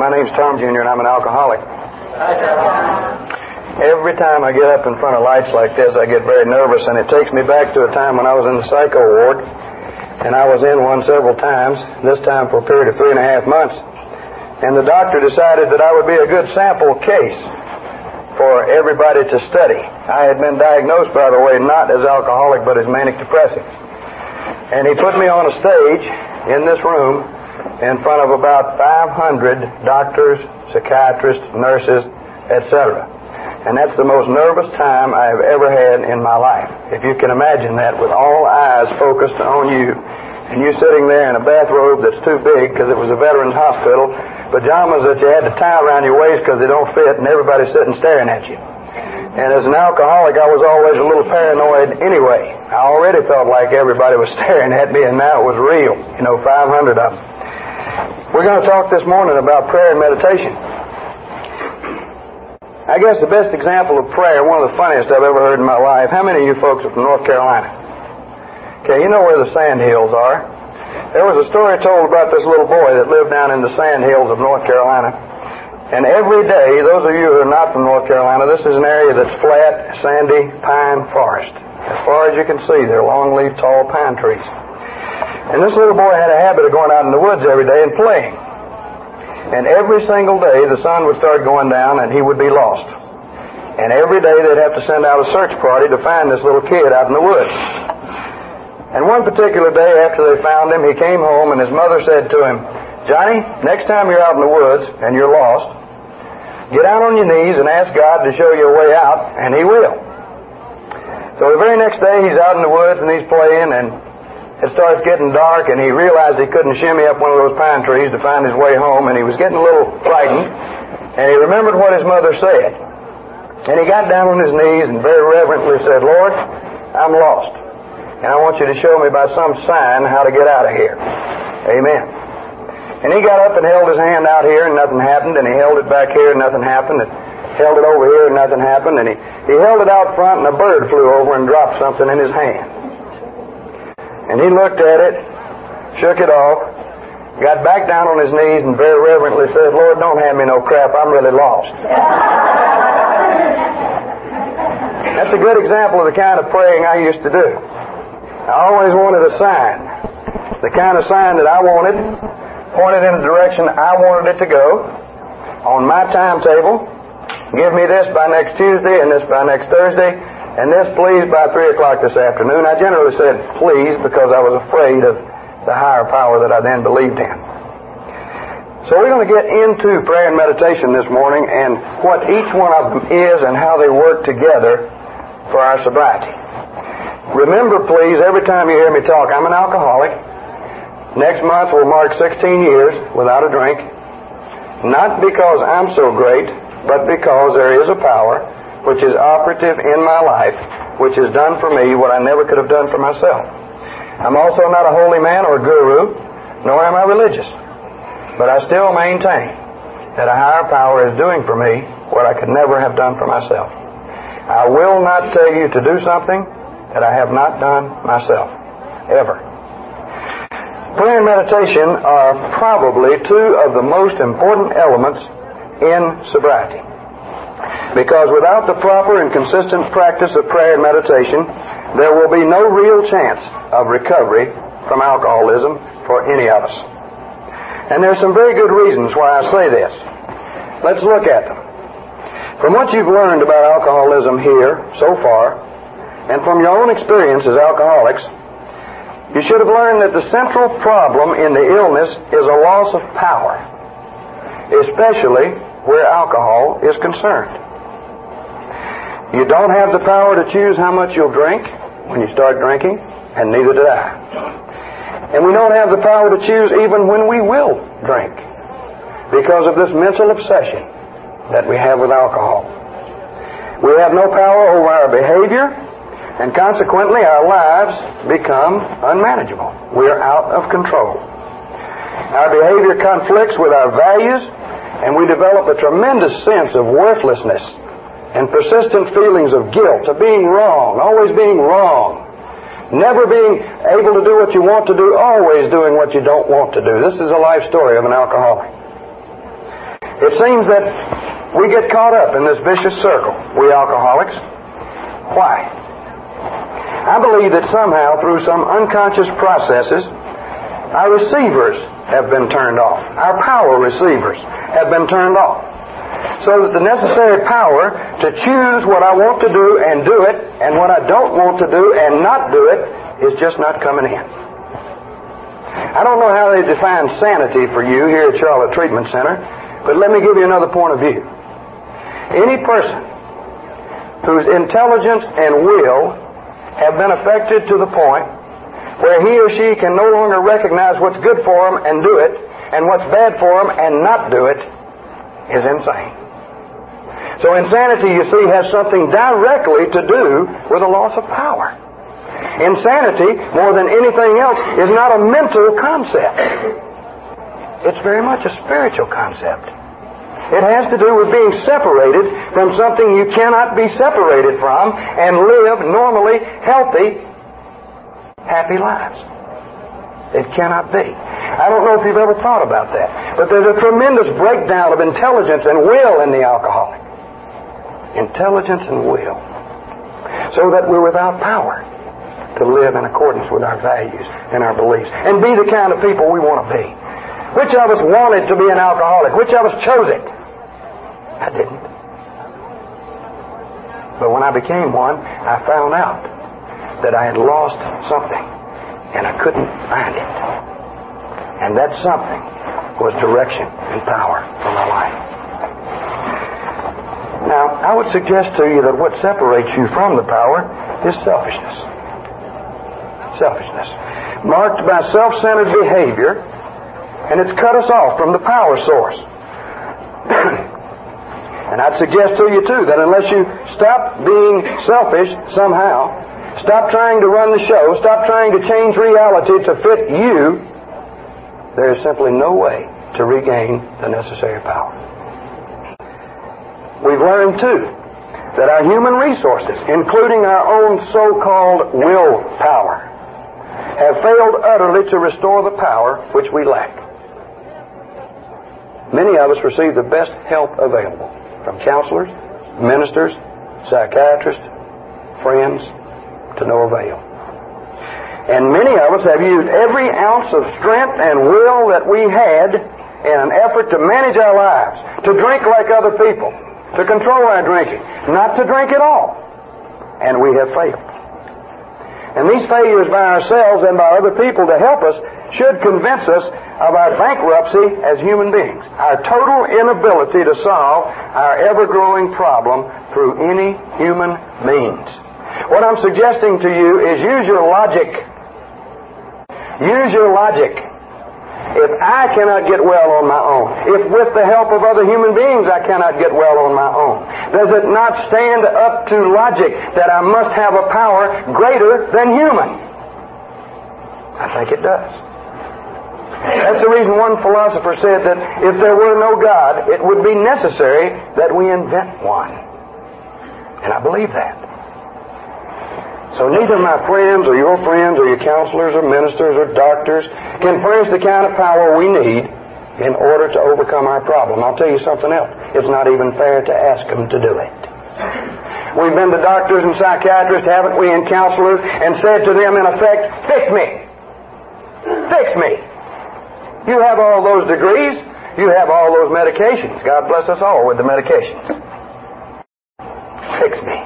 My name's Tom Jr. and I'm an alcoholic. Every time I get up in front of lights like this, I get very nervous, and it takes me back to a time when I was in the psycho ward, and I was in one several times, this time for a period of three and a half months. And the doctor decided that I would be a good sample case for everybody to study. I had been diagnosed, by the way, not as alcoholic, but as manic depressive. And he put me on a stage in this room in front of about 500 doctors, psychiatrists, nurses, etc. And that's the most nervous time I have ever had in my life. If you can imagine that with all eyes focused on you, and you sitting there in a bathrobe that's too big because it was a veterans hospital, pajamas that you had to tie around your waist because they don't fit, and everybody sitting staring at you. And as an alcoholic, I was always a little paranoid anyway. I already felt like everybody was staring at me, and now it was real. You know, 500 of them. We're going to talk this morning about prayer and meditation. I guess the best example of prayer, one of the funniest I've ever heard in my life. How many of you folks are from North Carolina? Okay, you know where the sand hills are. There was a story told about this little boy that lived down in the sand hills of North Carolina. And every day, those of you who are not from North Carolina, this is an area that's flat, sandy, pine forest. As far as you can see, they're long leaf, tall pine trees. And this little boy had a habit of going out in the woods every day and playing. And every single day, the sun would start going down and he would be lost. And every day they'd have to send out a search party to find this little kid out in the woods. And one particular day after they found him, he came home and his mother said to him, Johnny, next time you're out in the woods and you're lost, Get down on your knees and ask God to show you a way out, and He will. So the very next day, he's out in the woods and he's playing, and it starts getting dark, and he realized he couldn't shimmy up one of those pine trees to find his way home, and he was getting a little frightened, and he remembered what his mother said. And he got down on his knees and very reverently said, Lord, I'm lost, and I want you to show me by some sign how to get out of here. Amen. And he got up and held his hand out here and nothing happened, and he held it back here and nothing happened, and held it over here and nothing happened, and he, he held it out front and a bird flew over and dropped something in his hand. And he looked at it, shook it off, got back down on his knees and very reverently said, Lord, don't hand me no crap, I'm really lost. That's a good example of the kind of praying I used to do. I always wanted a sign. The kind of sign that I wanted pointed in the direction I wanted it to go on my timetable. Give me this by next Tuesday and this by next Thursday and this please by 3 o'clock this afternoon. I generally said please because I was afraid of the higher power that I then believed in. So we're going to get into prayer and meditation this morning and what each one of them is and how they work together for our sobriety. Remember, please, every time you hear me talk, I'm an alcoholic. Next month will mark 16 years without a drink. Not because I'm so great, but because there is a power which is operative in my life, which has done for me what I never could have done for myself. I'm also not a holy man or a guru, nor am I religious. But I still maintain that a higher power is doing for me what I could never have done for myself. I will not tell you to do something that I have not done myself. Ever. Prayer and meditation are probably two of the most important elements in sobriety. Because without the proper and consistent practice of prayer and meditation, there will be no real chance of recovery from alcoholism for any of us. And there's some very good reasons why I say this. Let's look at them. From what you've learned about alcoholism here so far, and from your own experience as alcoholics, you should have learned that the central problem in the illness is a loss of power, especially where alcohol is concerned. You don't have the power to choose how much you'll drink when you start drinking, and neither did I. And we don't have the power to choose even when we will drink because of this mental obsession that we have with alcohol. We have no power over our behavior and consequently, our lives become unmanageable. We are out of control. Our behavior conflicts with our values, and we develop a tremendous sense of worthlessness and persistent feelings of guilt, of being wrong, always being wrong. Never being able to do what you want to do, always doing what you don't want to do. This is a life story of an alcoholic. It seems that we get caught up in this vicious circle, we alcoholics. Why? I believe that somehow, through some unconscious processes, our receivers have been turned off. Our power receivers have been turned off so that the necessary power to choose what I want to do and do it, and what I don't want to do and not do it, is just not coming in. I don't know how they define sanity for you here at Charlotte Treatment Center, but let me give you another point of view. Any person whose intelligence and will have been affected to the point where he or she can no longer recognize what's good for him and do it, and what's bad for him and not do it, is insane. So insanity, you see, has something directly to do with a loss of power. Insanity, more than anything else, is not a mental concept. It's very much a spiritual concept. It has to do with being separated from something you cannot be separated from and live normally healthy, happy lives. It cannot be. I don't know if you've ever thought about that, but there's a tremendous breakdown of intelligence and will in the alcoholic intelligence, and will, so that we're without power to live in accordance with our values and our beliefs and be the kind of people we want to be. Which of us wanted to be an alcoholic? Which of us chose it? I didn't. But when I became one, I found out that I had lost something and I couldn't find it. And that something was direction and power for my life. Now, I would suggest to you that what separates you from the power is selfishness. Selfishness. Marked by self centered behavior, and it's cut us off from the power source. and I'd suggest to you, too, that unless you stop being selfish somehow, stop trying to run the show, stop trying to change reality to fit you, there is simply no way to regain the necessary power. We've learned, too, that our human resources, including our own so-called willpower, have failed utterly to restore the power which we lack. Many of us receive the best help available from counselors, ministers, psychiatrists, friends, to no avail. And many of us have used every ounce of strength and will that we had in an effort to manage our lives, to drink like other people, to control our drinking, not to drink at all. And we have failed. And these failures by ourselves and by other people to help us should convince us of our bankruptcy as human beings, our total inability to solve our ever growing problem through any human means. What I'm suggesting to you is use your logic. Use your logic if I cannot get well on my own, if with the help of other human beings I cannot get well on my own, does it not stand up to logic that I must have a power greater than human? I think it does. That's the reason one philosopher said that if there were no God, it would be necessary that we invent one. And I believe that. So neither my friends or your friends or your counselors or ministers or doctors can furnish the kind of power we need in order to overcome our problem. I'll tell you something else. It's not even fair to ask them to do it. We've been to doctors and psychiatrists, haven't we, and counselors, and said to them, in effect, fix me. Fix me. You have all those degrees. You have all those medications. God bless us all with the medications. Fix me.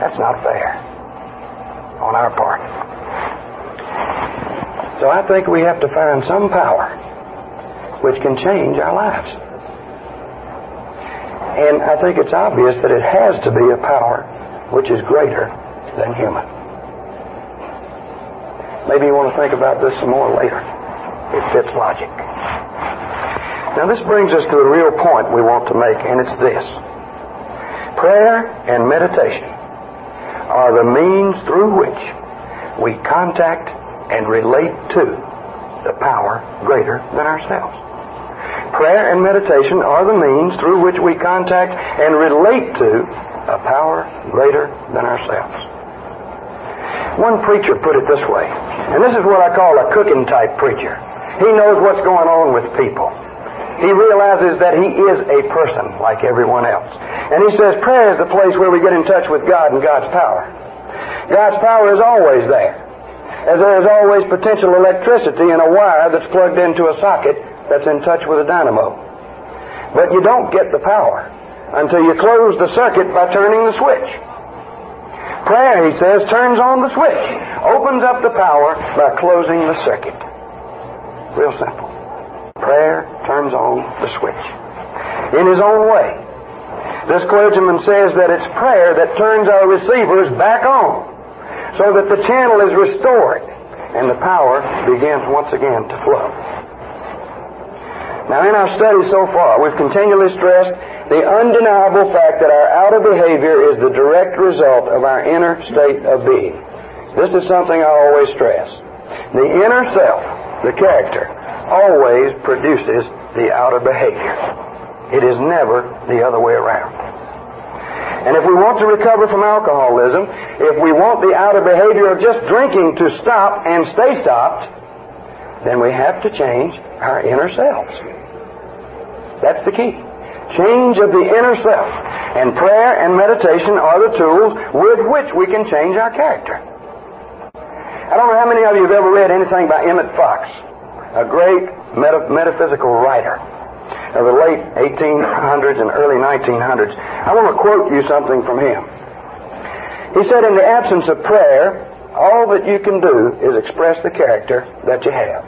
That's not fair on our part. So I think we have to find some power which can change our lives. And I think it's obvious that it has to be a power which is greater than human. Maybe you want to think about this some more later. It fits logic. Now, this brings us to a real point we want to make, and it's this prayer and meditation are the means through which we contact and relate to the power greater than ourselves. Prayer and meditation are the means through which we contact and relate to a power greater than ourselves. One preacher put it this way, and this is what I call a cooking type preacher. He knows what's going on with people. He realizes that he is a person like everyone else. And he says prayer is the place where we get in touch with God and God's power. God's power is always there. As there is always potential electricity in a wire that's plugged into a socket that's in touch with a dynamo. But you don't get the power until you close the circuit by turning the switch. Prayer, he says, turns on the switch, opens up the power by closing the circuit. Real simple. Prayer turns on the switch. In his own way. This clergyman says that it's prayer that turns our receivers back on so that the channel is restored and the power begins once again to flow. Now, in our study so far, we've continually stressed the undeniable fact that our outer behavior is the direct result of our inner state of being. This is something I always stress. The inner self, the character, always produces the outer behavior. It is never the other way around. And if we want to recover from alcoholism, if we want the outer behavior of just drinking to stop and stay stopped, then we have to change our inner selves. That's the key. Change of the inner self. And prayer and meditation are the tools with which we can change our character. I don't know how many of you have ever read anything by Emmett Fox a great meta- metaphysical writer of the late 1800s and early 1900s. I want to quote you something from him. He said, In the absence of prayer, all that you can do is express the character that you have.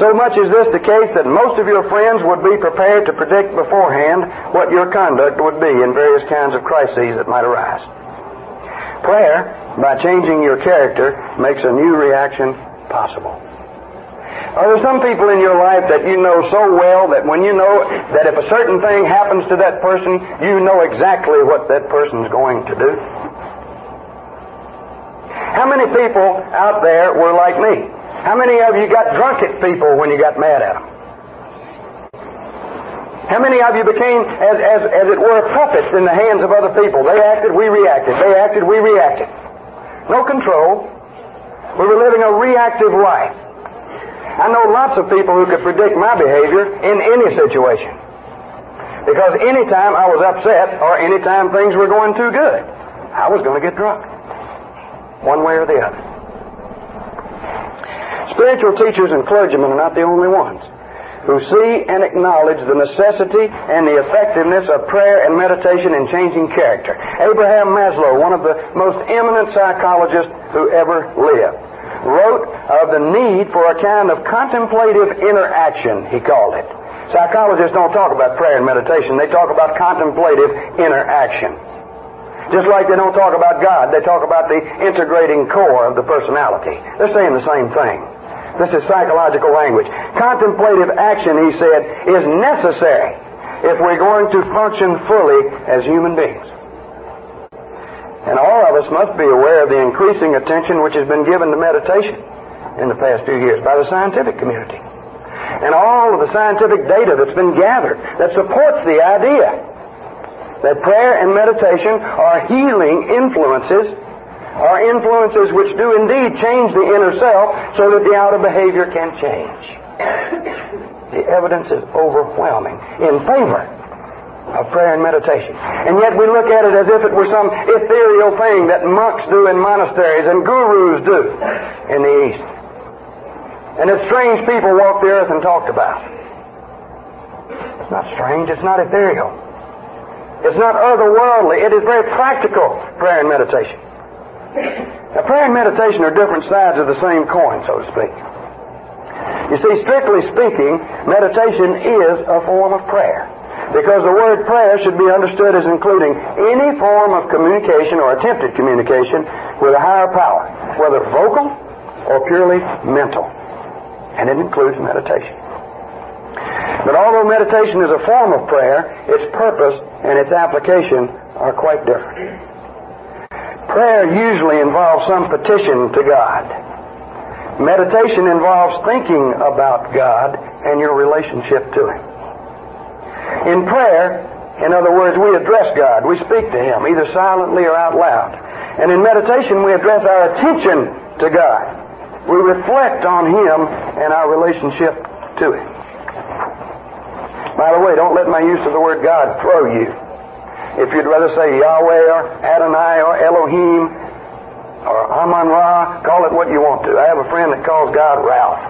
So much is this the case that most of your friends would be prepared to predict beforehand what your conduct would be in various kinds of crises that might arise. Prayer, by changing your character, makes a new reaction possible. Are there some people in your life that you know so well that when you know that if a certain thing happens to that person, you know exactly what that person's going to do? How many people out there were like me? How many of you got drunk at people when you got mad at them? How many of you became, as, as, as it were, puppets in the hands of other people? They acted, we reacted. They acted, we reacted. No control. We were living a reactive life. I know lots of people who could predict my behavior in any situation. Because anytime I was upset or anytime things were going too good, I was going to get drunk. One way or the other. Spiritual teachers and clergymen are not the only ones who see and acknowledge the necessity and the effectiveness of prayer and meditation in changing character. Abraham Maslow, one of the most eminent psychologists who ever lived, wrote of the need for a kind of contemplative interaction, he called it. Psychologists don't talk about prayer and meditation, they talk about contemplative interaction. Just like they don't talk about God, they talk about the integrating core of the personality. They're saying the same thing. This is psychological language. Contemplative action, he said, is necessary if we're going to function fully as human beings. And all of us must be aware of the increasing attention which has been given to meditation in the past few years by the scientific community. And all of the scientific data that's been gathered that supports the idea that prayer and meditation are healing influences, are influences which do indeed change the inner self so that the outer behavior can change. the evidence is overwhelming in favor of prayer and meditation. And yet we look at it as if it were some ethereal thing that monks do in monasteries and gurus do in the East. And that strange people walk the earth and talked about. It's not strange, it's not ethereal. It's not otherworldly, it is very practical, prayer and meditation. Now, prayer and meditation are different sides of the same coin, so to speak. You see, strictly speaking, meditation is a form of prayer. Because the word prayer should be understood as including any form of communication or attempted communication with a higher power, whether vocal or purely mental. And it includes meditation. But although meditation is a form of prayer, its purpose and its application are quite different. Prayer usually involves some petition to God. Meditation involves thinking about God and your relationship to Him. In prayer, in other words, we address God. We speak to Him, either silently or out loud. And in meditation, we address our attention to God. We reflect on Him and our relationship to Him. By the way, don't let my use of the word God throw you. If you'd rather say Yahweh or Adonai or Elohim or Amun Ra, call it what you want to. I have a friend that calls God Ralph.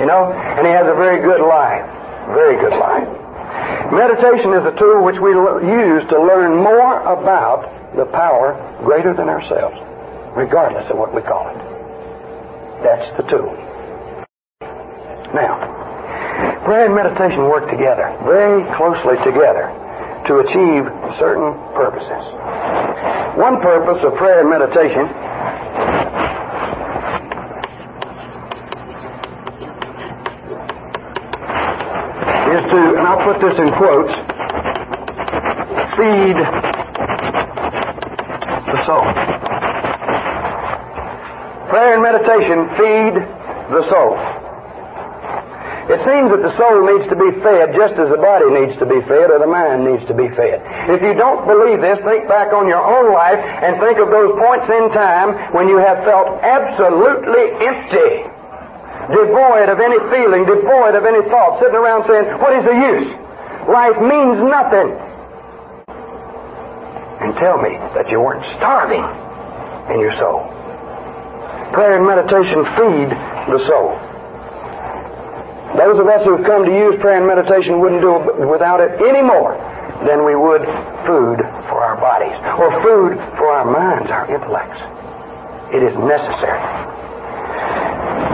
You know? And he has a very good life. Very good life. Meditation is a tool which we use to learn more about the power greater than ourselves, regardless of what we call it. That's the tool. Now, prayer and meditation work together, very closely together, to achieve certain purposes. One purpose of prayer and meditation is to, and I'll put this in quotes, feed the soul. Prayer and meditation feed the soul. It seems that the soul needs to be fed just as the body needs to be fed or the mind needs to be fed. If you don't believe this, think back on your own life and think of those points in time when you have felt absolutely empty, devoid of any feeling, devoid of any thought, sitting around saying, What is the use? Life means nothing. And tell me that you weren't starving in your soul. Prayer and meditation feed the soul. Those of us who've come to use prayer and meditation wouldn't do it without it any more than we would food for our bodies or food for our minds, our intellects. It is necessary.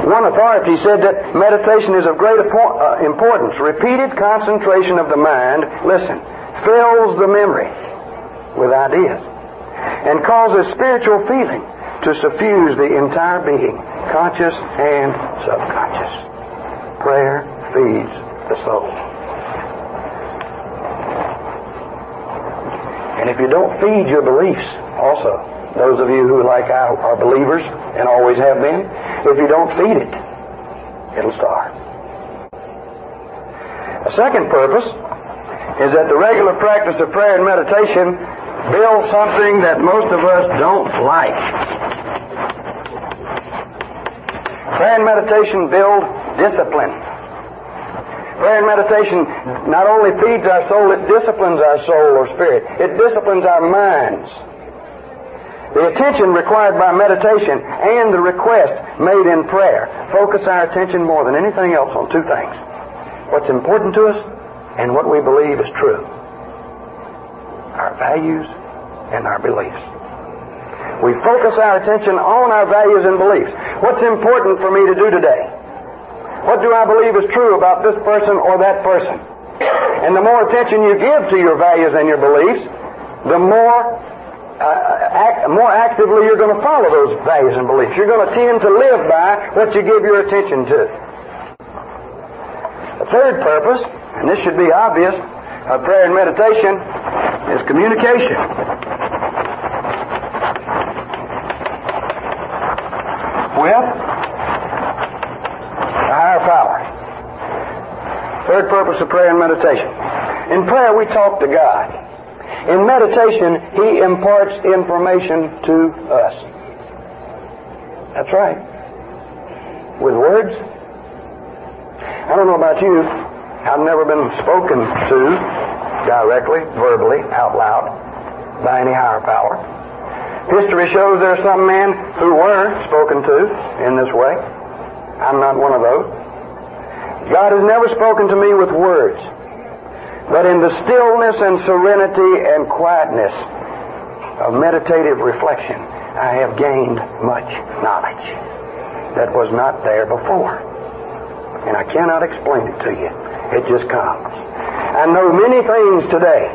One authority said that meditation is of great uh, importance. Repeated concentration of the mind, listen, fills the memory with ideas and causes spiritual feeling to suffuse the entire being, conscious and subconscious. Prayer feeds the soul. And if you don't feed your beliefs, also, those of you who, like I, are believers and always have been, if you don't feed it, it'll starve. A second purpose is that the regular practice of prayer and meditation builds something that most of us don't like. Prayer and meditation build discipline. Prayer and meditation not only feeds our soul, it disciplines our soul or spirit. It disciplines our minds. The attention required by meditation and the request made in prayer focus our attention more than anything else on two things. What's important to us and what we believe is true. Our values and our beliefs. We focus our attention on our values and beliefs. What's important for me to do today? What do I believe is true about this person or that person? And the more attention you give to your values and your beliefs, the more uh, act, more actively you're going to follow those values and beliefs. You're going to tend to live by what you give your attention to. The third purpose, and this should be obvious, of prayer and meditation is communication. With higher power. Third purpose of prayer and meditation. In prayer, we talk to God. In meditation, He imparts information to us. That's right. With words. I don't know about you. I've never been spoken to directly, verbally, out loud, by any higher power. History shows there are some men who were spoken to in this way. I'm not one of those. God has never spoken to me with words, but in the stillness and serenity and quietness of meditative reflection, I have gained much knowledge that was not there before. And I cannot explain it to you. It just comes. I know many things today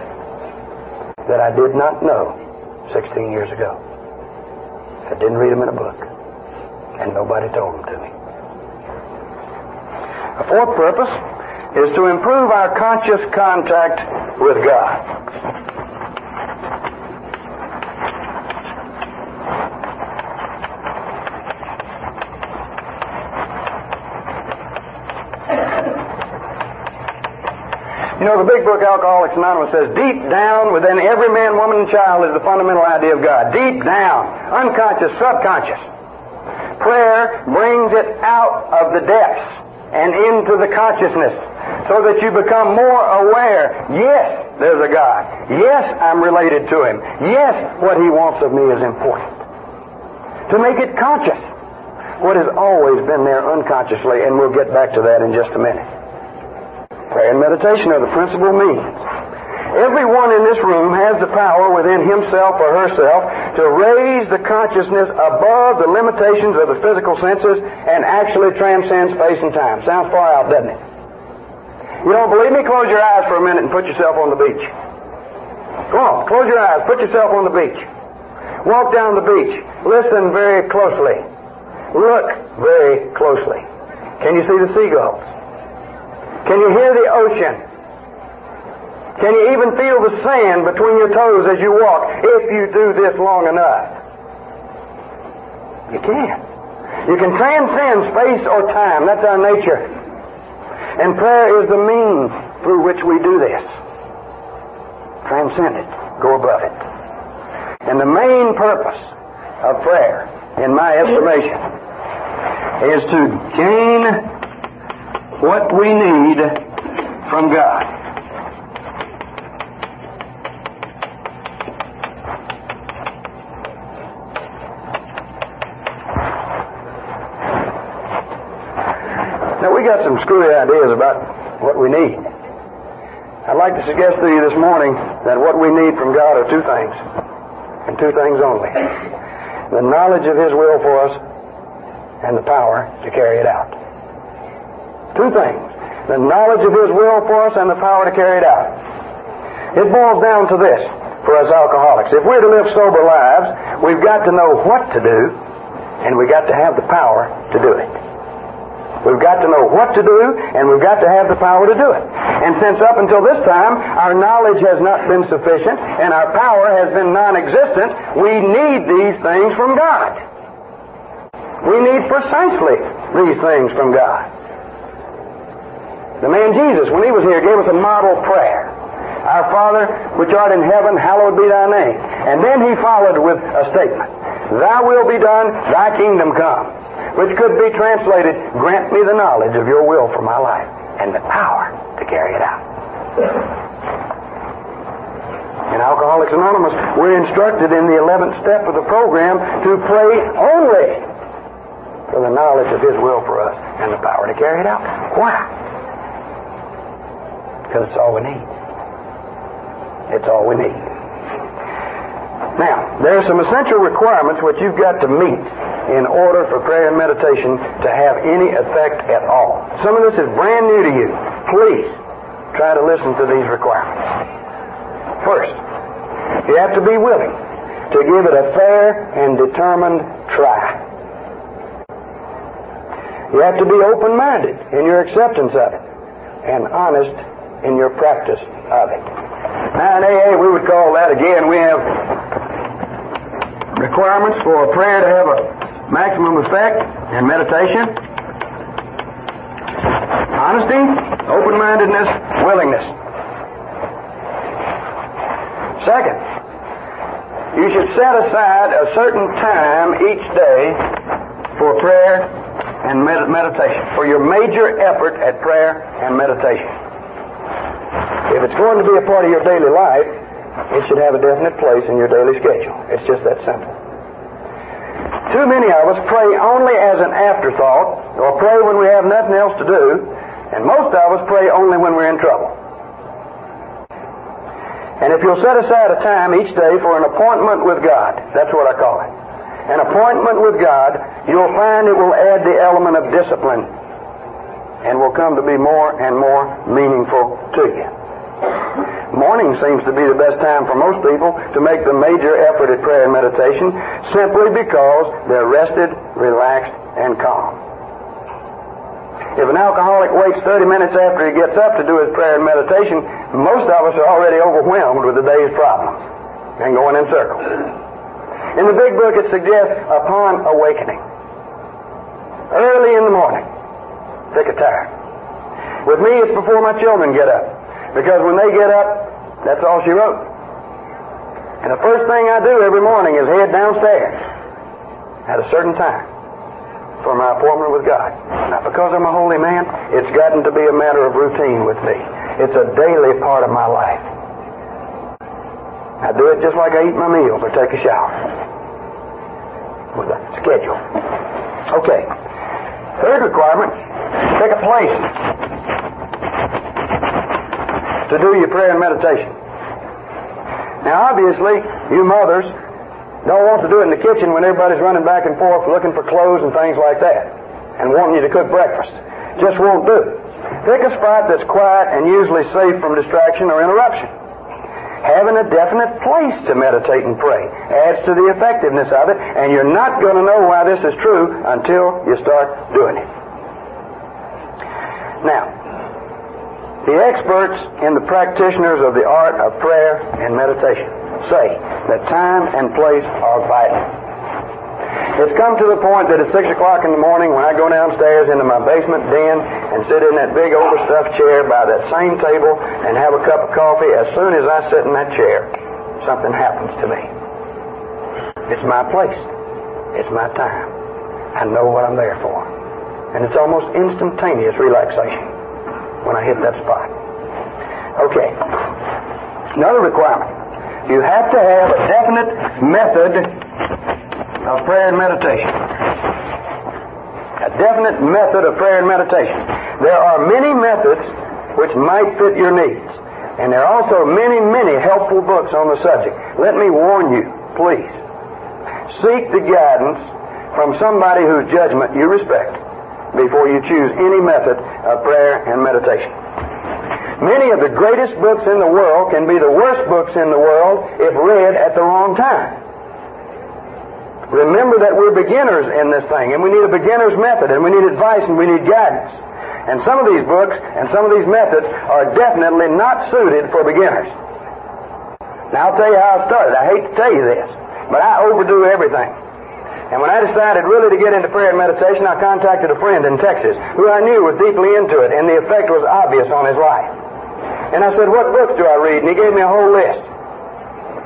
that I did not know 16 years ago. I didn't read them in a book, and nobody told them to me. A fourth purpose is to improve our conscious contact with God. You know, the big book Alcoholics Anonymous says deep down within every man, woman, and child is the fundamental idea of God. Deep down, unconscious, subconscious. Prayer brings it out of the depths and into the consciousness so that you become more aware. Yes, there's a God. Yes, I'm related to Him. Yes, what He wants of me is important. To make it conscious. What has always been there unconsciously, and we'll get back to that in just a minute. Prayer and meditation are the principal means. Everyone in this room has the power within himself or herself to raise the consciousness above the limitations of the physical senses and actually transcend space and time. Sounds far out, doesn't it? You don't believe me? Close your eyes for a minute and put yourself on the beach. Come on, close your eyes. Put yourself on the beach. Walk down the beach. Listen very closely. Look very closely. Can you see the seagulls? Can you hear the ocean? Can you even feel the sand between your toes as you walk if you do this long enough? You can. You can transcend space or time. That's our nature. And prayer is the means through which we do this. Transcend it. Go above it. And the main purpose of prayer, in my estimation, is to gain what we need from God. got some screwy ideas about what we need. I'd like to suggest to you this morning that what we need from God are two things, and two things only the knowledge of His will for us and the power to carry it out. Two things the knowledge of His will for us and the power to carry it out. It boils down to this for us alcoholics. If we're to live sober lives, we've got to know what to do, and we've got to have the power to do it. We've got to know what to do, and we've got to have the power to do it. And since up until this time, our knowledge has not been sufficient, and our power has been non existent, we need these things from God. We need precisely these things from God. The man Jesus, when he was here, gave us a model prayer. Our Father, which art in heaven, hallowed be thy name. And then he followed with a statement. Thy will be done, thy kingdom come which could be translated, grant me the knowledge of your will for my life and the power to carry it out. In Alcoholics Anonymous, we're instructed in the 11th step of the program to pray only for the knowledge of His will for us and the power to carry it out. Why? Because it's all we need. It's all we need. Now, there are some essential requirements which you've got to meet in order for prayer and meditation to have any effect at all. Some of this is brand new to you. Please try to listen to these requirements. First, you have to be willing to give it a fair and determined try. You have to be open minded in your acceptance of it and honest in your practice of it. Now, in AA, we would call that again, we have requirements for a prayer to have a maximum effect in meditation. Honesty, open mindedness, willingness. Second, you should set aside a certain time each day for prayer and med- meditation, for your major effort at prayer and meditation. If it's going to be a part of your daily life, it should have a definite place in your daily schedule. It's just that simple. Too many of us pray only as an afterthought, or pray when we have nothing else to do, and most of us pray only when we're in trouble. And if you'll set aside a time each day for an appointment with God, that's what I call it. An appointment with God, you'll find it will add the element of discipline and will come to be more and more meaningful to you. Morning seems to be the best time for most people to make the major effort at prayer and meditation simply because they're rested, relaxed, and calm. If an alcoholic waits 30 minutes after he gets up to do his prayer and meditation, most of us are already overwhelmed with the day's problems and going in circles. In the big book, it suggests upon awakening. Early in the morning, sick or tired. With me, it's before my children get up. Because when they get up, that's all she wrote. And the first thing I do every morning is head downstairs at a certain time. for my appointment with God. Not because I'm a holy man, it's gotten to be a matter of routine with me. It's a daily part of my life. I do it just like I eat my meals or take a shower. With a schedule. Okay. Third requirement, pick a place to do your prayer and meditation. Now, obviously, you mothers don't want to do it in the kitchen when everybody's running back and forth looking for clothes and things like that and wanting you to cook breakfast. Just won't do. Pick a spot that's quiet and usually safe from distraction or interruption. Having a definite place to meditate and pray adds to the effectiveness of it, and you're not going to know why this is true until you start doing it. Now, the experts and the practitioners of the art of prayer and meditation say that time and place are vital. It's come to the point that at 6 o'clock in the morning when I go downstairs into my basement den and sit in that big overstuffed chair by that same table and have a cup of coffee, as soon as I sit in that chair, something happens to me. It's my place. It's my time. I know what I'm there for. And it's almost instantaneous relaxation when I hit that spot. Okay. Another requirement. You have to have a definite method of prayer and meditation. A definite method of prayer and meditation. There are many methods which might fit your needs. And there are also many, many helpful books on the subject. Let me warn you, please. Seek the guidance from somebody whose judgment you respect before you choose any method of prayer and meditation. Many of the greatest books in the world can be the worst books in the world if read at the wrong time. Remember that we're beginners in this thing, and we need a beginner's method, and we need advice, and we need guidance. And some of these books and some of these methods are definitely not suited for beginners. Now, I'll tell you how I started. I hate to tell you this, but I overdo everything. And when I decided really to get into prayer and meditation, I contacted a friend in Texas who I knew was deeply into it, and the effect was obvious on his life. And I said, What books do I read? And he gave me a whole list.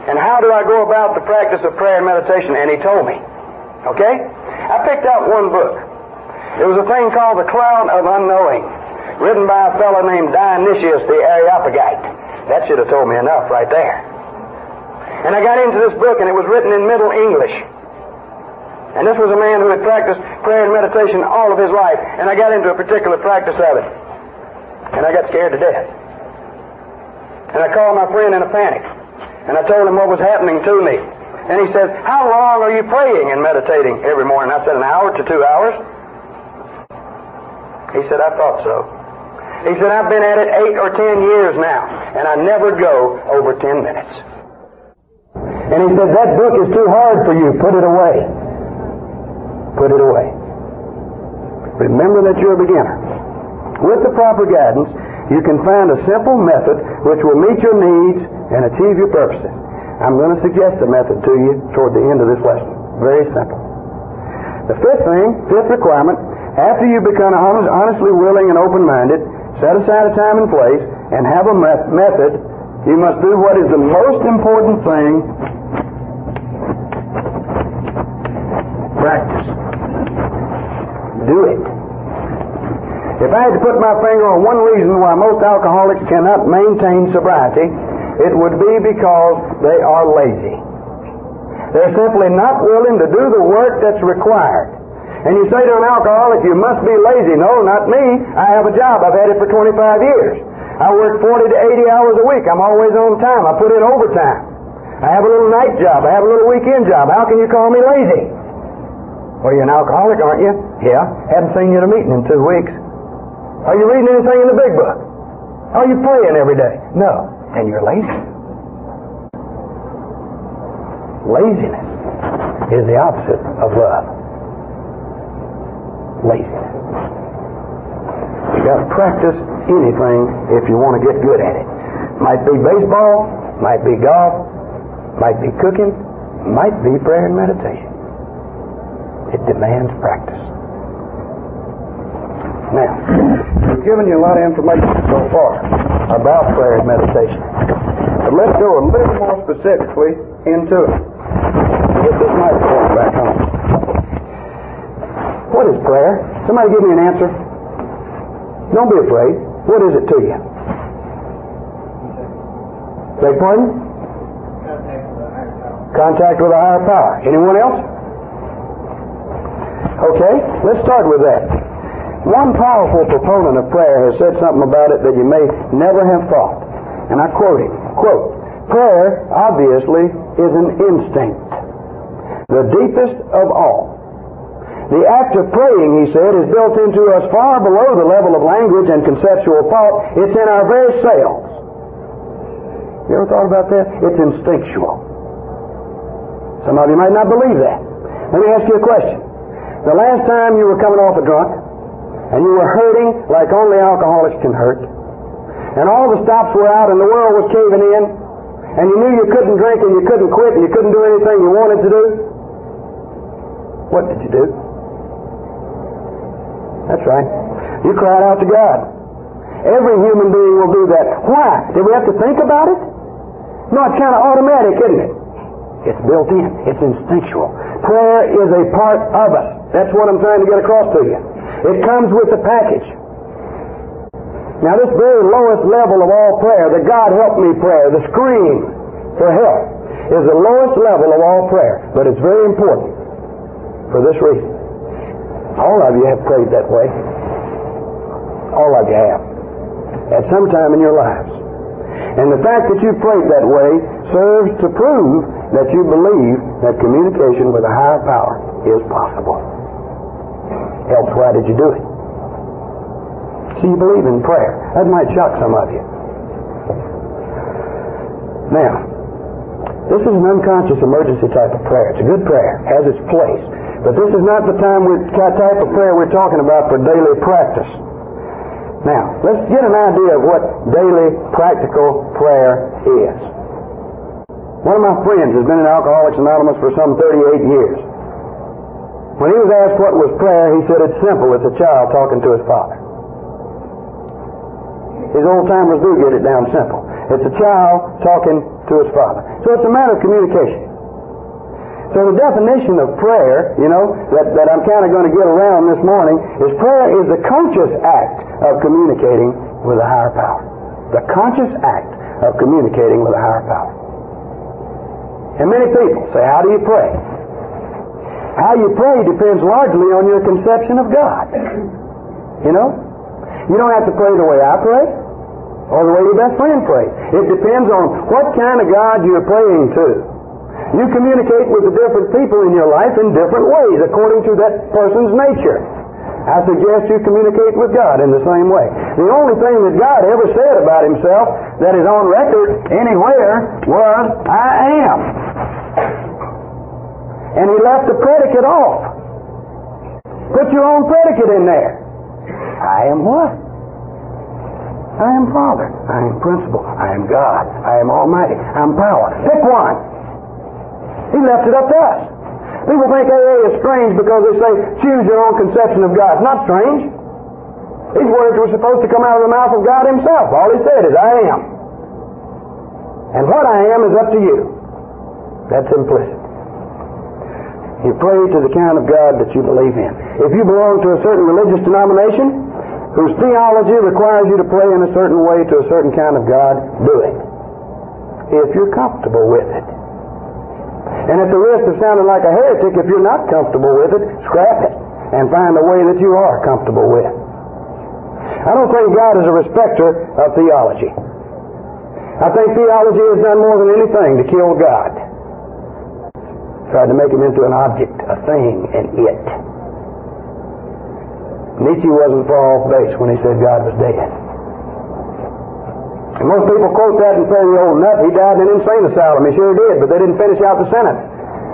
And how do I go about the practice of prayer and meditation? And he told me. Okay? I picked out one book. It was a thing called The Cloud of Unknowing, written by a fellow named Dionysius the Areopagite. That should have told me enough right there. And I got into this book, and it was written in Middle English. And this was a man who had practiced prayer and meditation all of his life, and I got into a particular practice of it. And I got scared to death. And I called my friend in a panic, and I told him what was happening to me. And he says, How long are you praying and meditating every morning? I said, An hour to two hours. He said, I thought so. He said, I've been at it eight or ten years now, and I never go over ten minutes. And he said, That book is too hard for you. Put it away put it away. Remember that you're a beginner. With the proper guidance, you can find a simple method which will meet your needs and achieve your purposes. I'm going to suggest a method to you toward the end of this lesson. Very simple. The fifth thing, fifth requirement, after you become honest, honestly willing and open-minded, set aside a time and place, and have a method, you must do what is the most important thing practice do it. If I had to put my finger on one reason why most alcoholics cannot maintain sobriety, it would be because they are lazy. They're simply not willing to do the work that's required. And you say to an alcoholic, you must be lazy. No, not me. I have a job. I've had it for 25 years. I work 40 to 80 hours a week. I'm always on time. I put in overtime. I have a little night job. I have a little weekend job. How can you call me lazy? Well, you're an alcoholic, aren't you? Yeah. Haven't seen you at a meeting in two weeks. Are you reading anything in the big book? Are you praying every day? No. And you're lazy. Laziness is the opposite of love. Laziness. You got to practice anything if you want to get good at it. Might be baseball, might be golf, might be cooking, might be prayer and meditation. It demands practice. Now, we've given you a lot of information so far about prayer and meditation. But let's go a little more specifically into it. Get this microphone back on. What is prayer? Somebody give me an answer. Don't be afraid. What is it to you? Beg pardon? Contact with a higher power. Anyone else? Okay, let's start with that. One powerful proponent of prayer has said something about it that you may never have thought. And I quote him. Quote, Prayer, obviously, is an instinct. The deepest of all. The act of praying, he said, is built into us far below the level of language and conceptual thought. It's in our very cells. You ever thought about that? It's instinctual. Some of you might not believe that. Let me ask you a question. The last time you were coming off a drunk, and you were hurting like only alcoholics can hurt, and all the stops were out and the world was caving in, and you knew you couldn't drink and you couldn't quit and you couldn't do anything you wanted to do, what did you do? That's right. You cried out to God. Every human being will do that. Why? Did we have to think about it? No, it's kind of automatic, isn't it? It's built in. It's instinctual. Prayer is a part of us. That's what I'm trying to get across to you. It comes with the package. Now, this very lowest level of all prayer, the God help me prayer, the scream for help, is the lowest level of all prayer. But it's very important for this reason. All of you have prayed that way. All of you have. At some time in your lives. And the fact that you prayed that way serves to prove that you believe that communication with a higher power is possible. Else, why did you do it? So you believe in prayer. That might shock some of you. Now, this is an unconscious emergency type of prayer. It's a good prayer, has its place. But this is not the time we type of prayer we're talking about for daily practice. Now, let's get an idea of what daily practical prayer is. One of my friends has been in Alcoholics Anonymous for some 38 years. When he was asked what was prayer, he said it's simple. It's a child talking to his father. His old timers do get it down simple. It's a child talking to his father. So it's a matter of communication. So the definition of prayer, you know, that, that I'm kind of going to get around this morning is prayer is the conscious act of communicating with a higher power. The conscious act of communicating with a higher power. And many people say, how do you pray? How you pray depends largely on your conception of God. You know? You don't have to pray the way I pray or the way your best friend prays. It depends on what kind of God you're praying to. You communicate with the different people in your life in different ways according to that person's nature. I suggest you communicate with God in the same way. The only thing that God ever said about himself that is on record anywhere was, I am. And he left the predicate off. Put your own predicate in there. I am what? I am Father. I am Principal. I am God. I am Almighty. I'm power. Pick one. He left it up to us. People think AA is strange because they say, choose your own conception of God. It's not strange. These words were supposed to come out of the mouth of God Himself. All He said is, I am. And what I am is up to you. That's implicit. You pray to the kind of God that you believe in. If you belong to a certain religious denomination whose theology requires you to pray in a certain way to a certain kind of God, do it. If you're comfortable with it. And at the risk of sounding like a heretic, if you're not comfortable with it, scrap it and find a way that you are comfortable with. I don't think God is a respecter of theology. I think theology has done more than anything to kill God. Tried to make him into an object, a thing, an it. Nietzsche wasn't far off base when he said God was dead. And most people quote that and say, oh, the old nut, he died in an insane asylum. He sure did, but they didn't finish out the sentence.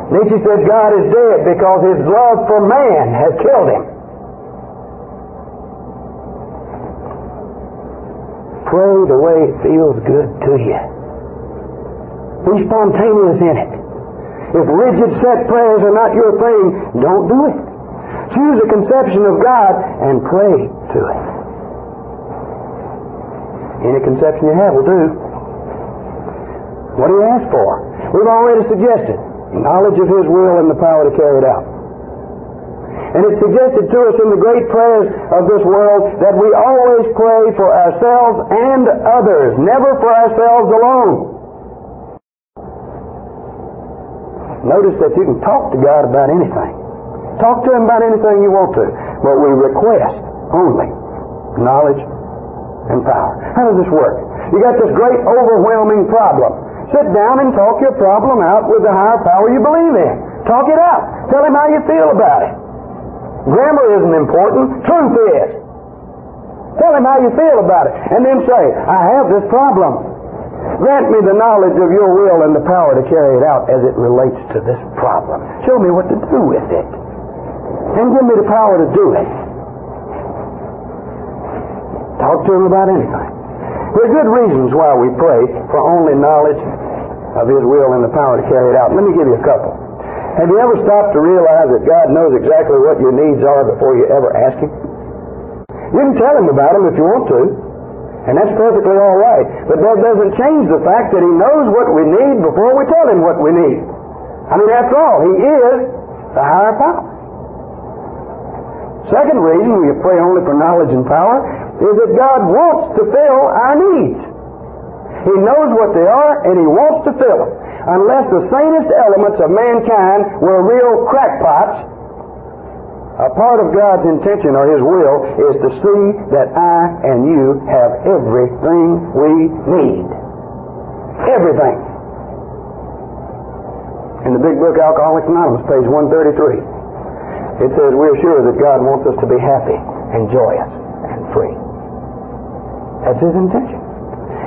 Nietzsche said God is dead because his love for man has killed him. Pray the way it feels good to you. Be spontaneous in it. If rigid set prayers are not your thing, don't do it. Choose a conception of God and pray to it. Any conception you have will do. What do you ask for? We've already suggested knowledge of His will and the power to carry it out. And it's suggested to us in the great prayers of this world that we always pray for ourselves and others, never for ourselves alone. Notice that you can talk to God about anything. Talk to Him about anything you want to. But we request only knowledge and power. How does this work? You got this great overwhelming problem. Sit down and talk your problem out with the higher power you believe in. Talk it out. Tell him how you feel about it. Grammar isn't important. Truth is. Tell him how you feel about it. And then say, I have this problem. Grant me the knowledge of your will and the power to carry it out as it relates to this problem. Show me what to do with it. And give me the power to do it. Talk to him about anything. There are good reasons why we pray for only knowledge of His will and the power to carry it out. Let me give you a couple. Have you ever stopped to realize that God knows exactly what your needs are before you ever ask Him? You can tell Him about them if you want to, and that's perfectly all right. But that doesn't change the fact that He knows what we need before we tell Him what we need. I mean, after all, He is the higher power. Second reason we pray only for knowledge and power is that God wants to fill our needs. He knows what they are and He wants to fill them. Unless the sanest elements of mankind were real crackpots, a part of God's intention or His will is to see that I and you have everything we need. Everything. In the big book Alcoholics Anonymous, page 133, it says we're sure that God wants us to be happy and joyous. That's his intention.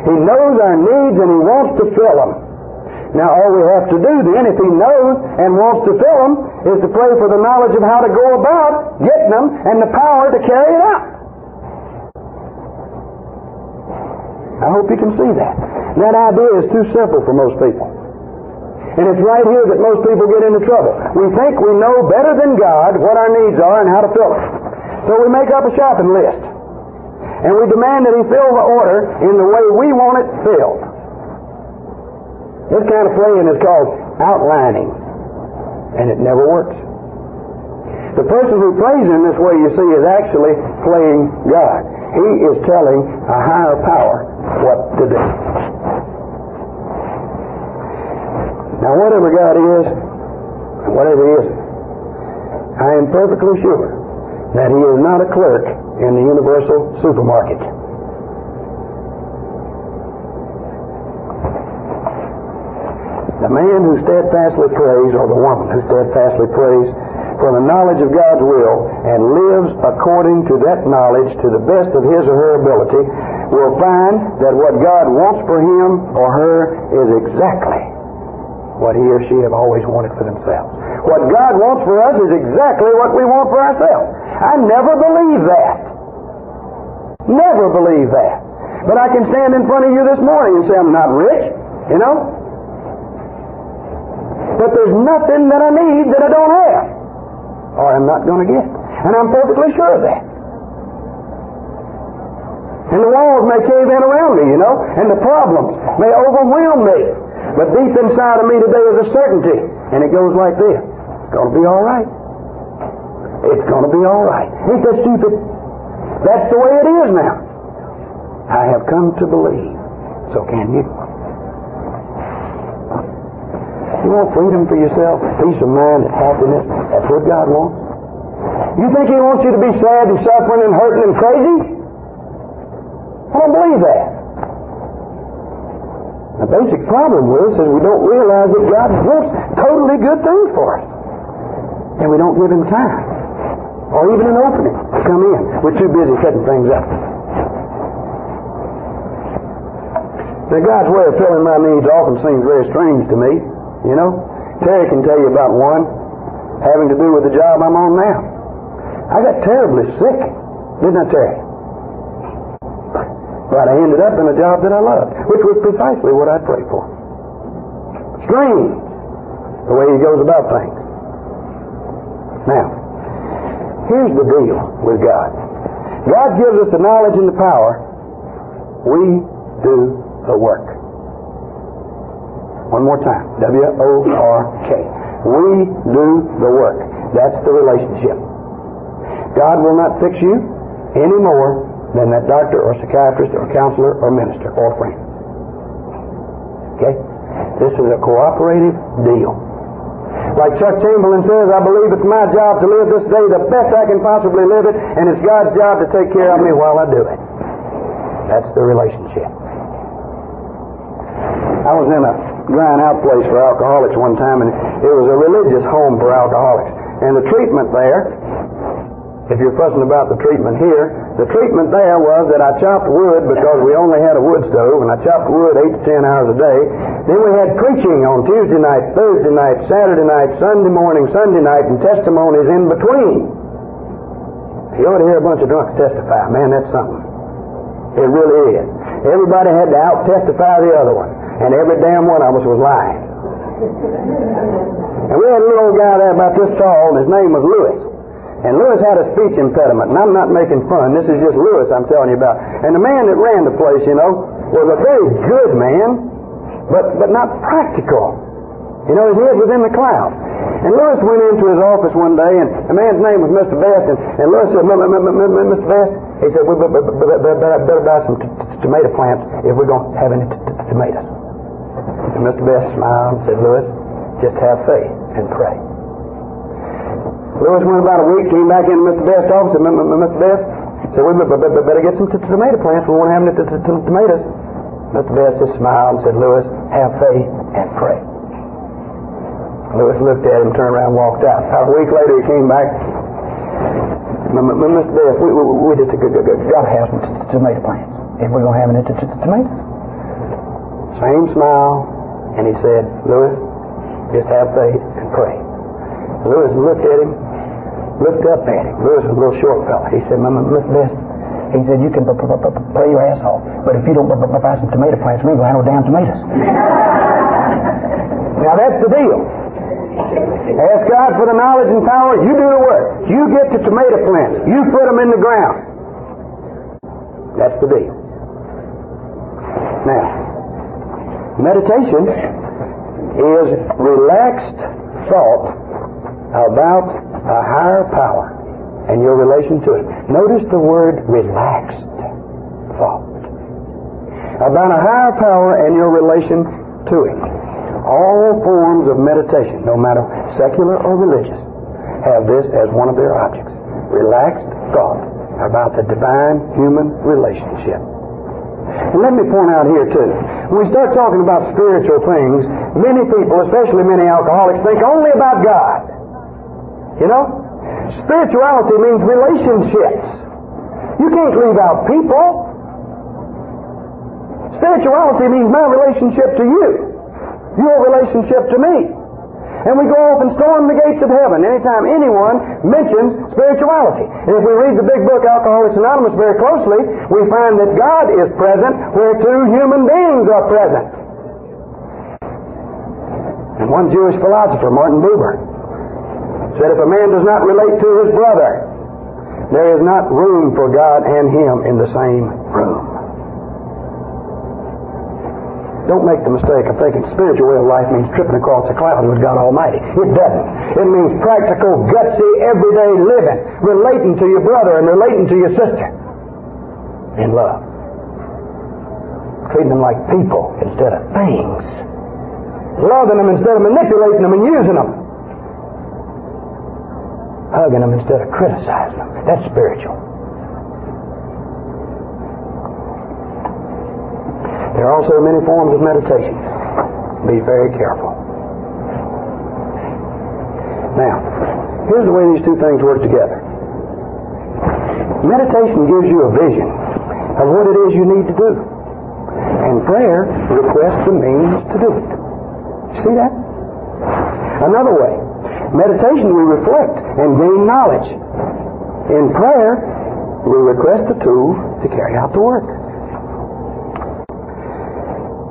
He knows our needs and he wants to fill them. Now, all we have to do then, if he knows and wants to fill them, is to pray for the knowledge of how to go about getting them and the power to carry it out. I hope you can see that. That idea is too simple for most people. And it's right here that most people get into trouble. We think we know better than God what our needs are and how to fill them. So we make up a shopping list and we demand that he fill the order in the way we want it filled. This kind of praying is called outlining, and it never works. The person who prays in this way, you see, is actually playing God. He is telling a higher power what to do. Now, whatever God is, whatever He isn't, I am perfectly sure that He is not a clerk in the Universal Supermarket. The man who steadfastly prays, or the woman who steadfastly prays for the knowledge of God's will and lives according to that knowledge to the best of his or her ability will find that what God wants for him or her is exactly what he or she have always wanted for themselves. What God wants for us is exactly what we want for ourselves. I never believe that. Never believe that. But I can stand in front of you this morning and say I'm not rich, you know? But there's nothing that I need that I don't have. Or I'm not going to get. And I'm perfectly sure of that. And the walls may cave in around me, you know, and the problems may overwhelm me. But deep inside of me today is a certainty. And it goes like this. It's going to be all right. It's going to be all right. Ain't that stupid? That's the way it is now. I have come to believe. So can you. You want freedom for yourself, peace of mind, and happiness. That's what God wants. You think He wants you to be sad and suffering and hurting and crazy? I don't believe that. The basic problem with us is we don't realize that God wants totally good things for us. And we don't give Him time. Or even an opening to come in. We're too busy setting things up. Now, God's way of filling my needs often seems very strange to me. You know, Terry can tell you about one having to do with the job I'm on now. I got terribly sick, didn't I, Terry? But I ended up in a job that I loved, which was precisely what I prayed for. Strange the way he goes about things. Now, here's the deal with God. God gives us the knowledge and the power. We do the work. One more time. W O R K. We do the work. That's the relationship. God will not fix you any more than that doctor or psychiatrist or counselor or minister or friend. Okay? This is a cooperative deal. Like Chuck Chamberlain says, I believe it's my job to live this day the best I can possibly live it, and it's God's job to take care of me while I do it. That's the relationship. I was in a drying out place for alcoholics one time, and it was a religious home for alcoholics. And the treatment there, if you're fussing about the treatment here, the treatment there was that I chopped wood because we only had a wood stove, and I chopped wood eight to ten hours a day. Then we had preaching on Tuesday night, Thursday night, Saturday night, Sunday morning, Sunday night, and testimonies in between. You ought to hear a bunch of drunks testify. Man, that's something. It really is. Everybody had to out testify the other one, and every damn one of us was lying. And we had a little old guy there about this tall, and his name was Lewis. And Lewis had a speech impediment, and I'm not making fun. This is just Lewis I'm telling you about. And the man that ran the place, you know, was a very good man, but but not practical. You know, his head was in the clouds. And Lewis went into his office one day, and the man's name was Mr. Best, and, and Lewis said, Mr. Best, he said, we better, buy some tomato plants if we're going to have any tomatoes. Mr. Best smiled and said, Lewis, just have faith and pray. Lewis went about a week, came back in Mr. Best's office, and Mr. Best said, we better get some tomato plants. We want to have any tomatoes. Mr. Best just smiled and said, Lewis, have faith and pray. Lewis looked at him, turned around, walked out. About a week later, he came back. Mr. Best, we, we, we just got to have some tomato plants if we're going to have any tomatoes. Same smile, and he said, Lewis, just have faith and pray. Lewis looked at him, looked up at him. Lewis was a little short fella. He said, Mr. Best, he said, you can play your ass off, but if you don't buy some tomato plants, we ain't going to have no damn tomatoes. now that's the deal. Ask God for the knowledge and power. You do the work. You get the tomato plants. You put them in the ground. That's the deal. Now, meditation is relaxed thought about a higher power and your relation to it. Notice the word relaxed thought. About a higher power and your relation to it. All forms of meditation, no matter secular or religious, have this as one of their objects. Relaxed thought about the divine human relationship. And let me point out here too, when we start talking about spiritual things, many people, especially many alcoholics, think only about God. You know? Spirituality means relationships. You can't leave out people. Spirituality means my relationship to you, your relationship to me. And we go off and storm the gates of heaven anytime anyone mentions spirituality. And if we read the big book Alcoholics Anonymous very closely, we find that God is present where two human beings are present. And one Jewish philosopher, Martin Buber, said if a man does not relate to his brother, there is not room for God and him in the same room. Don't make the mistake of thinking spiritual way of life means tripping across the clouds with God Almighty. It doesn't. It means practical, gutsy, everyday living, relating to your brother and relating to your sister in love. Treating them like people instead of things. Loving them instead of manipulating them and using them hugging them instead of criticizing them. That's spiritual. There are also many forms of meditation. Be very careful. Now, here's the way these two things work together. Meditation gives you a vision of what it is you need to do. And prayer requests the means to do it. See that? Another way, Meditation, we reflect and gain knowledge. In prayer, we request the tools to carry out the work.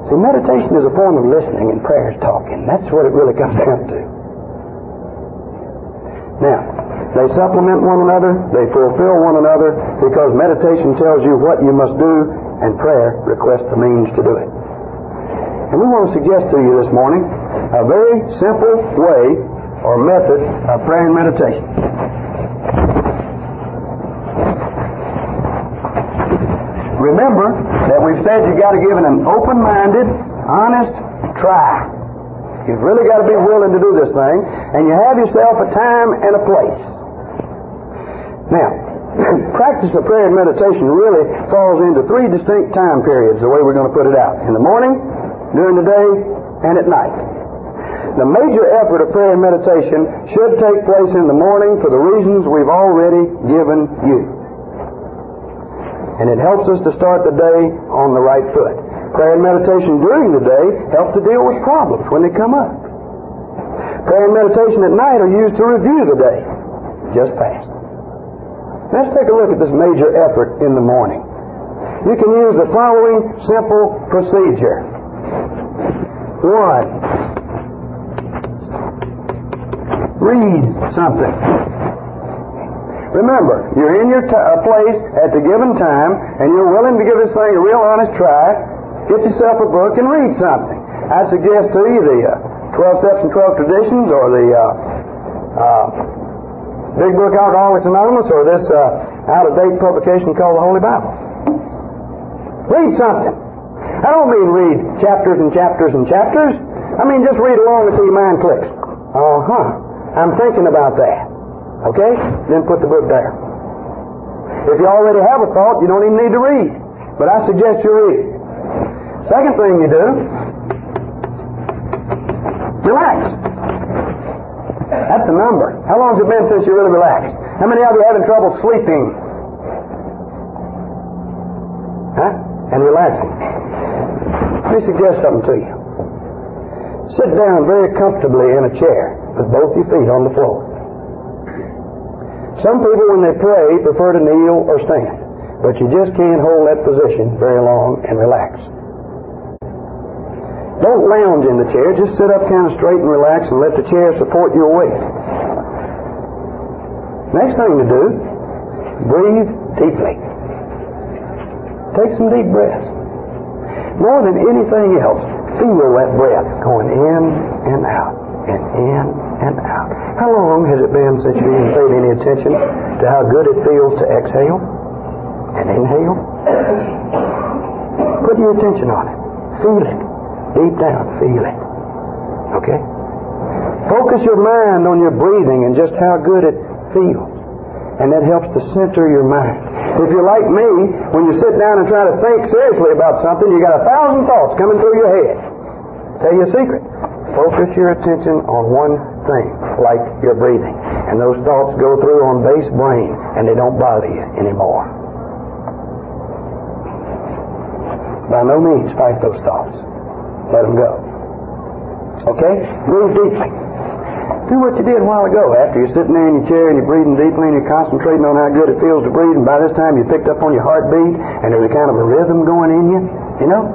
See, meditation is a form of listening and prayer is talking. That's what it really comes down to. Now, they supplement one another, they fulfill one another, because meditation tells you what you must do, and prayer requests the means to do it. And we want to suggest to you this morning a very simple way or method of prayer and meditation. Remember that we've said you've got to give it an open minded, honest try. You've really got to be willing to do this thing, and you have yourself a time and a place. Now, practice of prayer and meditation really falls into three distinct time periods, the way we're going to put it out. In the morning, during the day, and at night. The major effort of prayer and meditation should take place in the morning for the reasons we've already given you. And it helps us to start the day on the right foot. Prayer and meditation during the day help to deal with problems when they come up. Prayer and meditation at night are used to review the day just past. Let's take a look at this major effort in the morning. You can use the following simple procedure. One, read something. Remember, you're in your t- uh, place at the given time, and you're willing to give this thing a real honest try. Get yourself a book and read something. I suggest to you the uh, 12 Steps and 12 Traditions, or the uh, uh, Big Book Alcoholics Anonymous, or this uh, out-of-date publication called the Holy Bible. Read something. I don't mean read chapters and chapters and chapters. I mean just read along until your mind clicks. Uh huh. I'm thinking about that. Okay? Then put the book there. If you already have a thought, you don't even need to read. But I suggest you read. Second thing you do, relax. That's a number. How long has it been since you really relaxed? How many of you are having trouble sleeping? Huh? And relaxing. Let me suggest something to you. Sit down very comfortably in a chair with both your feet on the floor. Some people, when they pray, prefer to kneel or stand, but you just can't hold that position very long and relax. Don't lounge in the chair. Just sit up kind of straight and relax and let the chair support your weight. Next thing to do, breathe deeply. Take some deep breaths. More than anything else, feel that breath going in and out and in and out. How long has it been since you even paid any attention to how good it feels to exhale and inhale? Put your attention on it. Feel it. Deep down, feel it. Okay? Focus your mind on your breathing and just how good it feels. And that helps to center your mind. If you're like me, when you sit down and try to think seriously about something, you got a thousand thoughts coming through your head. Tell you a secret. Focus your attention on one thing, like your breathing. And those thoughts go through on base brain and they don't bother you anymore. By no means fight those thoughts. Let them go. Okay? Breathe deeply. Do what you did a while ago. After you're sitting there in your chair and you're breathing deeply and you're concentrating on how good it feels to breathe, and by this time you picked up on your heartbeat and there's a kind of a rhythm going in you, you know?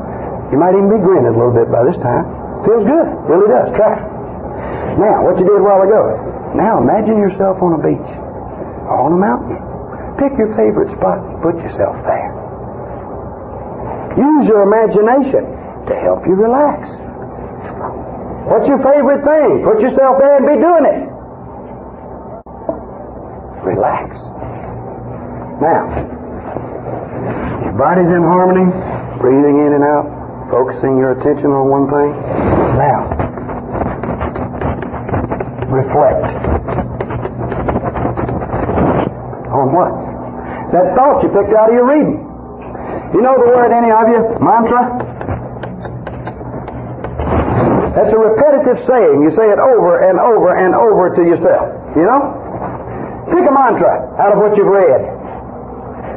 You might even be grinning a little bit by this time. Feels good. Really does. Try it. Now, what you did a while ago. Now imagine yourself on a beach on a mountain. Pick your favorite spot and put yourself there. Use your imagination to help you relax. What's your favorite thing? Put yourself there and be doing it. Relax. Now, your body's in harmony, breathing in and out, focusing your attention on one thing. Now, reflect. On what? That thought you picked out of your reading. You know the word, any of you? Mantra? That's a repetitive saying. You say it over and over and over to yourself. You know? Pick a mantra out of what you've read.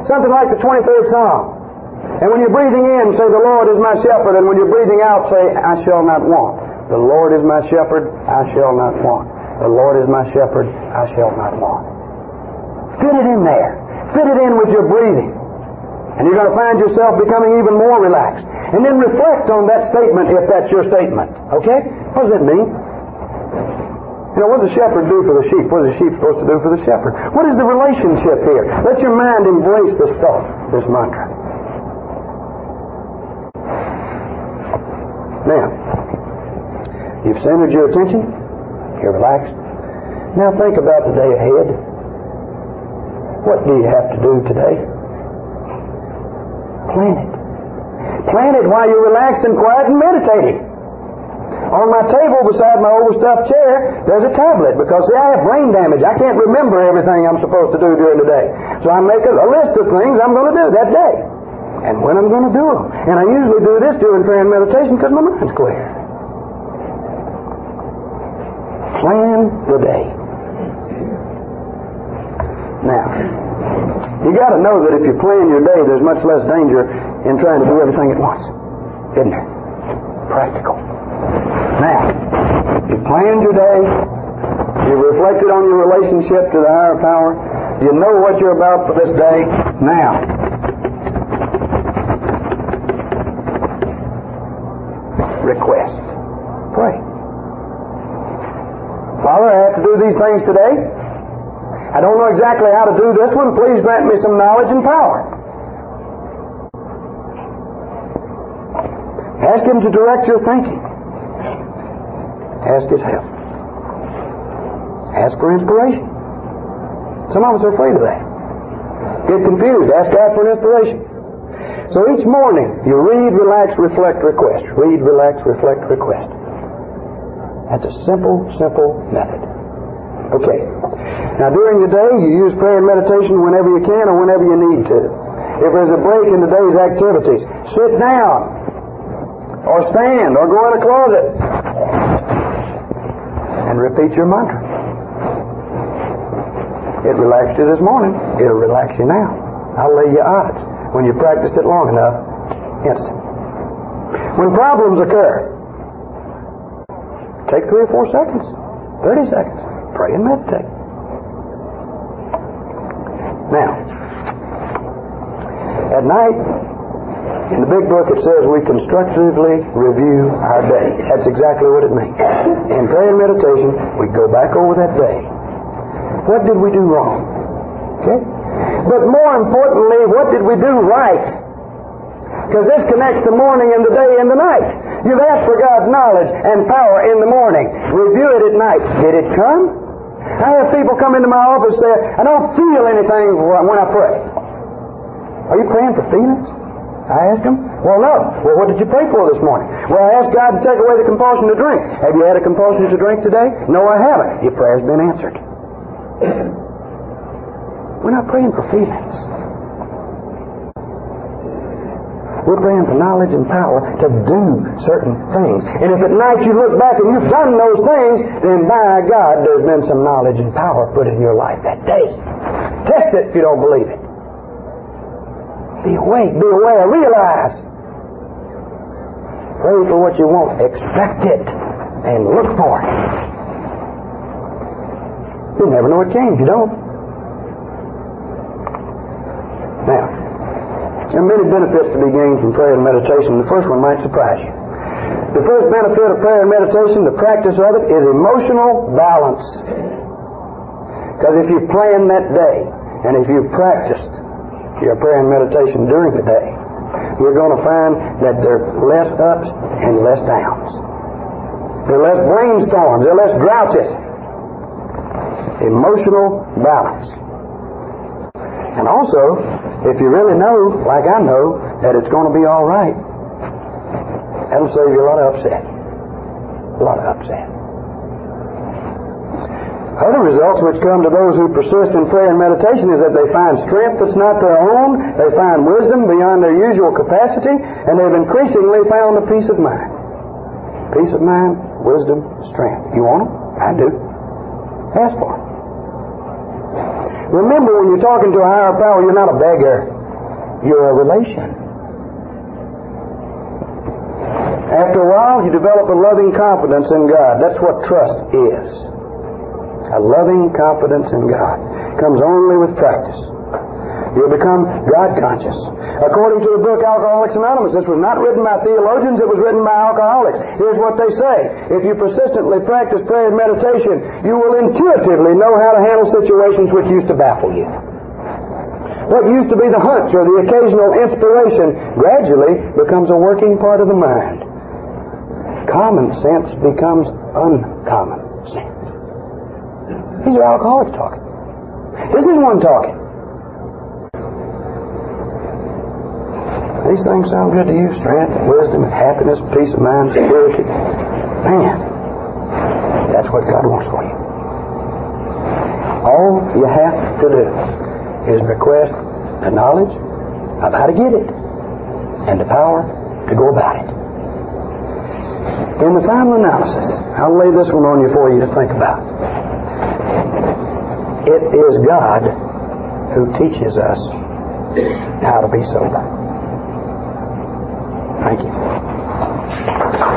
Something like the 23rd Psalm. And when you're breathing in, say, The Lord is my shepherd. And when you're breathing out, say, I shall not want. The Lord is my shepherd, I shall not want. The Lord is my shepherd, I shall not want. Fit it in there. Fit it in with your breathing. And you're going to find yourself becoming even more relaxed. And then reflect on that statement if that's your statement. Okay? What does it mean? You know, what does the shepherd do for the sheep? What is the sheep supposed to do for the shepherd? What is the relationship here? Let your mind embrace this thought, this mantra. Now, you've centered your attention, you're relaxed. Now think about the day ahead. What do you have to do today? Plan it. Plan it while you're relaxed and quiet and meditating. On my table beside my overstuffed chair, there's a tablet because see, I have brain damage. I can't remember everything I'm supposed to do during the day. So I make a, a list of things I'm going to do that day and when I'm going to do them. And I usually do this during prayer and meditation because my mind's clear. Plan the day. Now, you got to know that if you plan your day, there's much less danger in trying to do everything at once. Isn't there? Practical. Now, you planned your day. You reflected on your relationship to the higher power. You know what you're about for this day. Now, request. Pray. Father, I have to do these things today. I don't know exactly how to do this one. Please grant me some knowledge and power. Ask Him to direct your thinking. Ask His help. Ask for inspiration. Some of us are afraid of that. Get confused. Ask God for an inspiration. So each morning, you read, relax, reflect, request. Read, relax, reflect, request. That's a simple, simple method. Okay. Now during the day, you use prayer and meditation whenever you can or whenever you need to. If there's a break in the day's activities, sit down or stand or go in a closet and repeat your mantra. It relaxed you this morning. It'll relax you now. I'll lay you odds. When you practiced it long enough, instant. When problems occur, take three or four seconds, 30 seconds. Pray and meditate. Now, at night, in the big book it says we constructively review our day. That's exactly what it means. In prayer and meditation, we go back over that day. What did we do wrong? Okay? But more importantly, what did we do right? Because this connects the morning and the day and the night. You've asked for God's knowledge and power in the morning. Review it at night. Did it come? I have people come into my office say, I don't feel anything when I pray. Are you praying for feelings? I ask them. Well, no. Well, what did you pray for this morning? Well, I asked God to take away the compulsion to drink. Have you had a compulsion to drink today? No, I haven't. Your prayer's been answered. We're not praying for feelings. We're praying for knowledge and power to do certain things. And if at night you look back and you've done those things, then by God, there's been some knowledge and power put in your life that day. Test it if you don't believe it. Be awake, be aware, realize. Pray for what you want, expect it, and look for it. You'll never know it came if you don't. Now, there are many benefits to be gained from prayer and meditation. The first one might surprise you. The first benefit of prayer and meditation, the practice of it, is emotional balance. Because if you plan that day, and if you've practiced your prayer and meditation during the day, you're going to find that there are less ups and less downs. There are less brainstorms, there are less grouches. Emotional balance. And also, if you really know, like I know, that it's going to be all right, that'll save you a lot of upset. A lot of upset. Other results which come to those who persist in prayer and meditation is that they find strength that's not their own, they find wisdom beyond their usual capacity, and they've increasingly found a peace of mind. Peace of mind, wisdom, strength. You want them? I do. Ask for them. Remember, when you're talking to a higher power, you're not a beggar. You're a relation. After a while, you develop a loving confidence in God. That's what trust is. A loving confidence in God. Comes only with practice. You'll become God conscious. According to the book Alcoholics Anonymous, this was not written by theologians, it was written by alcoholics. Here's what they say. If you persistently practice prayer and meditation, you will intuitively know how to handle situations which used to baffle you. What used to be the hunch or the occasional inspiration gradually becomes a working part of the mind. Common sense becomes uncommon sense. These are alcoholics talking. This is one talking. These things sound good to you strength, wisdom, happiness, peace of mind, security. Man, that's what God wants for you. All you have to do is request the knowledge of how to get it and the power to go about it. In the final analysis, I'll lay this one on you for you to think about. It is God who teaches us how to be sober. Thank you.